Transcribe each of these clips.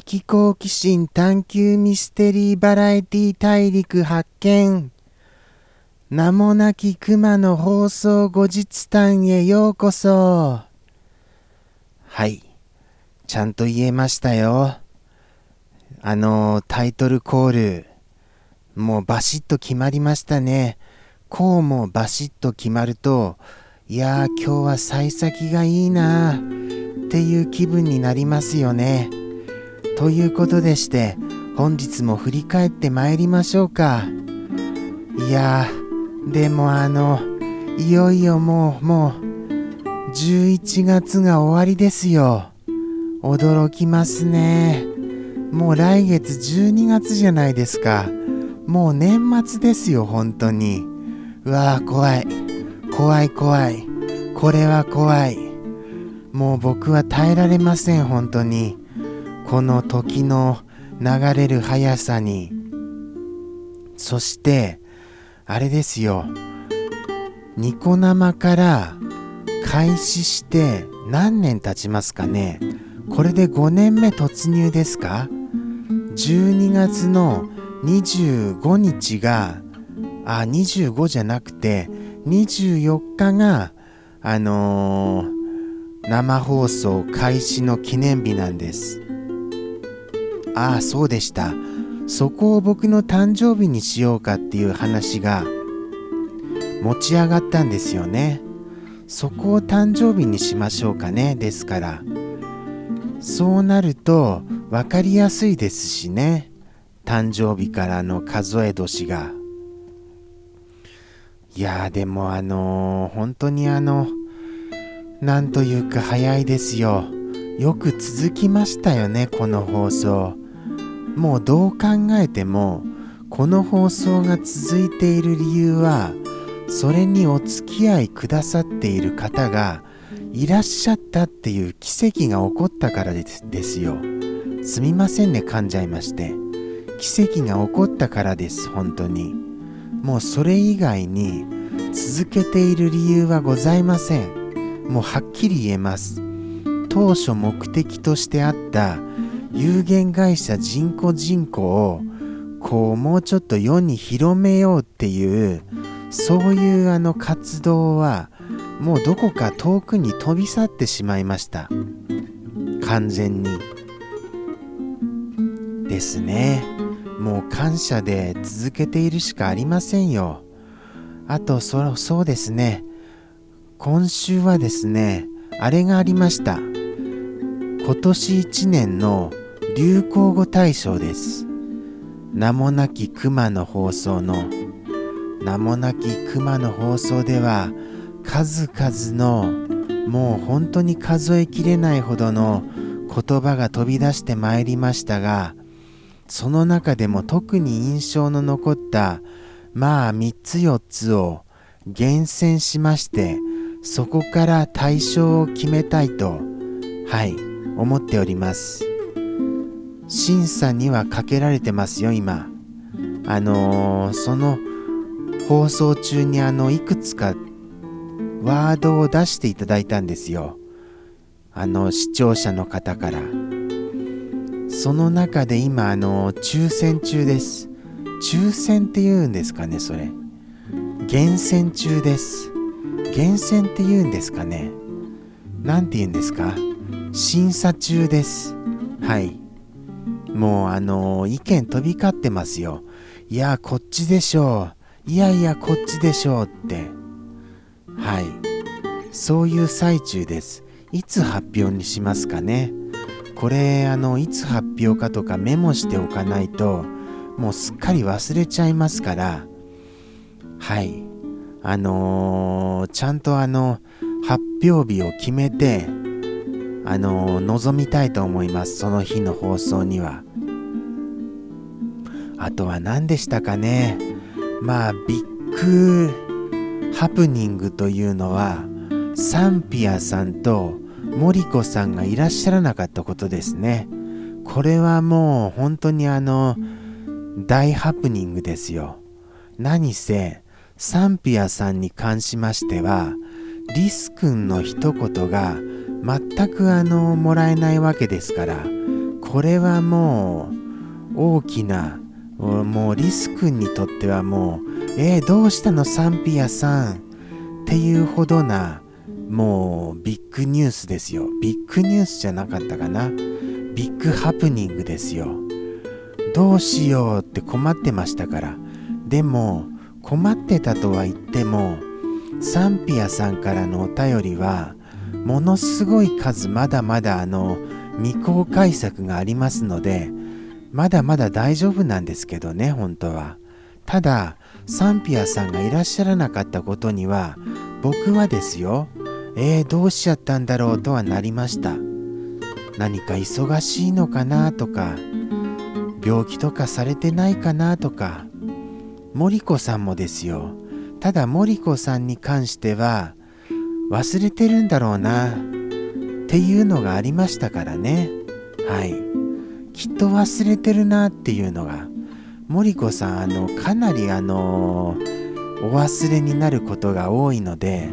的好奇心探求ミステリーバラエティ大陸発見。名もなき熊の放送後日談へようこそ。はい。ちゃんと言えましたよ。あのタイトルコールもうバシッと決まりましたね。こうもバシッと決まるといやー今日は幸先がいいなっていう気分になりますよね。ということでして本日も振り返ってまいりましょうか。いやでもあのいよいよもうもう11月が終わりですよ。驚きますね。もう来月12月じゃないですか。もう年末ですよ、本当に。うわー怖い。怖い怖い。これは怖い。もう僕は耐えられません、本当に。この時の流れる速さに。そして、あれですよ。ニコ生から開始して何年経ちますかねこれで5年目突入ですか ?12 月の25日が、あ、25じゃなくて、24日が、あのー、生放送開始の記念日なんです。ああ、そうでした。そこを僕の誕生日にしようかっていう話が持ち上がったんですよね。そこを誕生日にしましょうかね。ですから。そうなると分かりやすいですしね。誕生日からの数え年が。いやでもあのー、本当にあの、なんというか早いですよ。よく続きましたよね、この放送。もうどう考えても、この放送が続いている理由は、それにお付き合いくださっている方がいらっしゃったっていう奇跡が起こったからですですよ。すみませんね、噛んじゃいまして。奇跡が起こったからです、本当に。もうそれ以外に続けている理由はございません。もうはっきり言えます。当初目的としてあった有限会社人工人口をこうもうちょっと世に広めようっていうそういうあの活動はもうどこか遠くに飛び去ってしまいました。完全に。ですね。もう感謝で続けているしかありませんよ。あとそそうですね。今週はですねあれがありました。今年1年の流行語大賞です。名もなき熊の放送の名もなき熊の放送では数々のもう本当に数えきれないほどの言葉が飛び出してまいりましたがその中でも特に印象の残ったまあ3つ4つを厳選しましてそこから対象を決めたいとはい思っております。審査にはかけられてますよ今。あのー、その放送中にあのいくつかワードを出していただいたんですよ。あの視聴者の方から。その中で今あの抽選中です。抽選って言うんですかねそれ。厳選中です。厳選って言うんですかね。何て言うんですか？審査中です。はい。もうあの意見飛び交ってますよ。いやこっちでしょう。いやいやこっちでしょうって。はい。そういう最中です。いつ発表にしますかね。これあのいつ発表かとかメモしておかないともうすっかり忘れちゃいますから。はい。あのー、ちゃんとあの発表日を決めてあのー、臨みたいと思います。その日の放送には。あとは何でしたかね。まあビッグハプニングというのはサンピアさんとモリコさんがいらっしゃらなかったことですね。これはもう本当にあの大ハプニングですよ。何せサンピアさんに関しましてはリス君の一言が全くあのもらえないわけですからこれはもう大きなもうリス君にとってはもうえー、どうしたのサンピアさんっていうほどなもうビッグニュースですよ。ビッグニュースじゃなかったかな。ビッグハプニングですよ。どうしようって困ってましたから。でも困ってたとは言ってもサンピアさんからのお便りはものすごい数まだまだあの未公開作がありますのでまだまだ大丈夫なんですけどね本当は。ただサンピアさんがいらっしゃらなかったことには僕はですよえー、どうしちゃったんだろうとはなりました。何か忙しいのかなとか病気とかされてないかなとか。森子さんもですよ。ただ森子さんに関しては忘れてるんだろうなっていうのがありましたからね。はい。きっと忘れてるなっていうのが森子さんあのかなりあのお忘れになることが多いので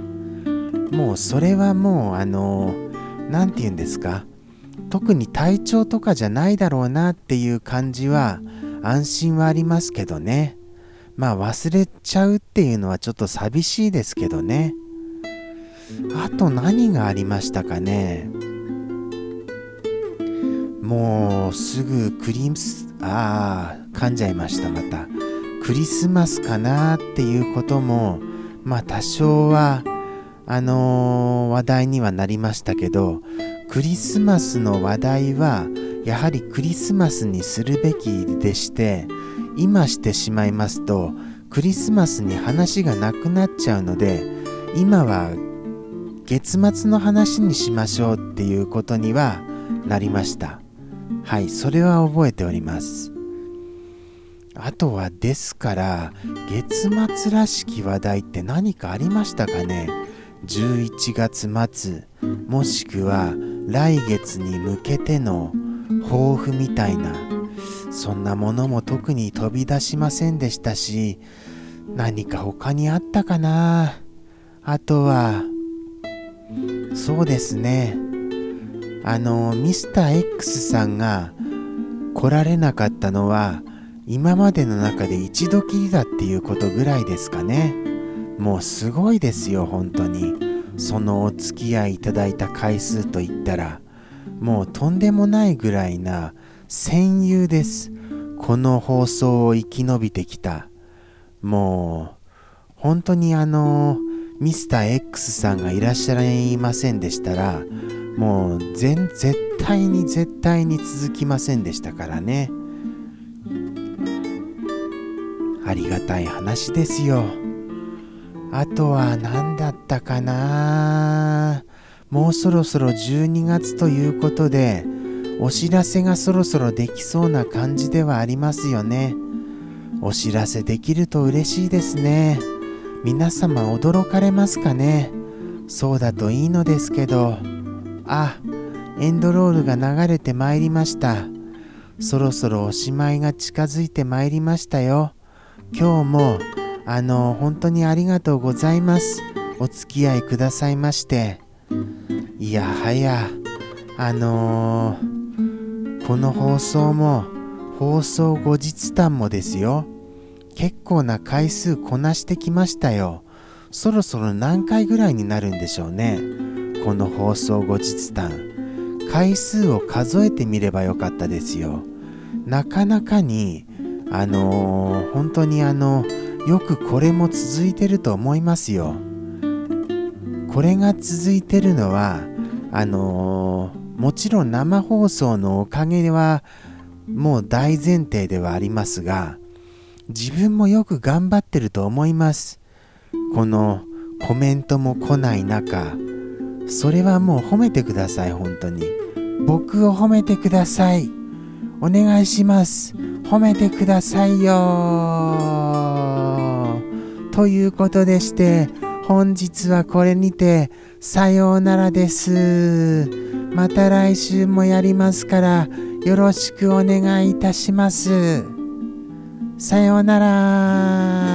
もうそれはもうあの何て言うんですか特に体調とかじゃないだろうなっていう感じは安心はありますけどね。まあ忘れちゃうっていうのはちょっと寂しいですけどね。あと何がありましたかね。もうすぐクリスああ噛んじゃいましたまた。クリスマスかなっていうこともまあ多少はあのー、話題にはなりましたけどクリスマスの話題はやはりクリスマスにするべきでして今してしまいますとクリスマスに話がなくなっちゃうので今は月末の話にしましょうっていうことにはなりました。はいそれは覚えております。あとはですから月末らしき話題って何かありましたかね？11月末もしくは来月に向けての抱負みたいなそんなものも特に飛び出しませんでしたし何か他にあったかな？あとはそうですね。あのミスター X さんが来られなかったのは今までの中で一度きりだっていうことぐらいですかね。もうすごいですよ本当に。そのお付き合いいただいた回数といったら。もうとんでもないぐらいな戦友です。この放送を生き延びてきた。もう本当にあのミスター X さんがいらっしゃいませんでしたらもう全絶対に絶対に続きませんでしたからね。ありがたい話ですよ。あとは何だったかな。もうそろそろ12月ということでお知らせがそろそろできそうな感じではありますよね。お知らせできると嬉しいですね。皆様驚かれますかね。そうだといいのですけど。あエンドロールが流れてまいりました。そろそろおしまいが近づいてまいりましたよ。今日もあの本当にありがとうございます。お付き合いくださいまして。いやはやあのー、この放送も放送後日談もですよ。結構な回数こなしてきましたよ。そろそろ何回ぐらいになるんでしょうね。この放送後日談回数を数えてみればよかったですよ。なかなかにあのー、本当にあのよくこれも続いてると思いますよ。これが続いてるのはあのー、もちろん生放送のおかげではもう大前提ではありますが自分もよく頑張ってると思います。このコメントも来ない中それはもう褒めてください本当に。僕を褒めてください。お願いします。褒めてくださいよ。ということでして本日はこれにてさようならです。また来週もやりますからよろしくお願いいたします。さようなら。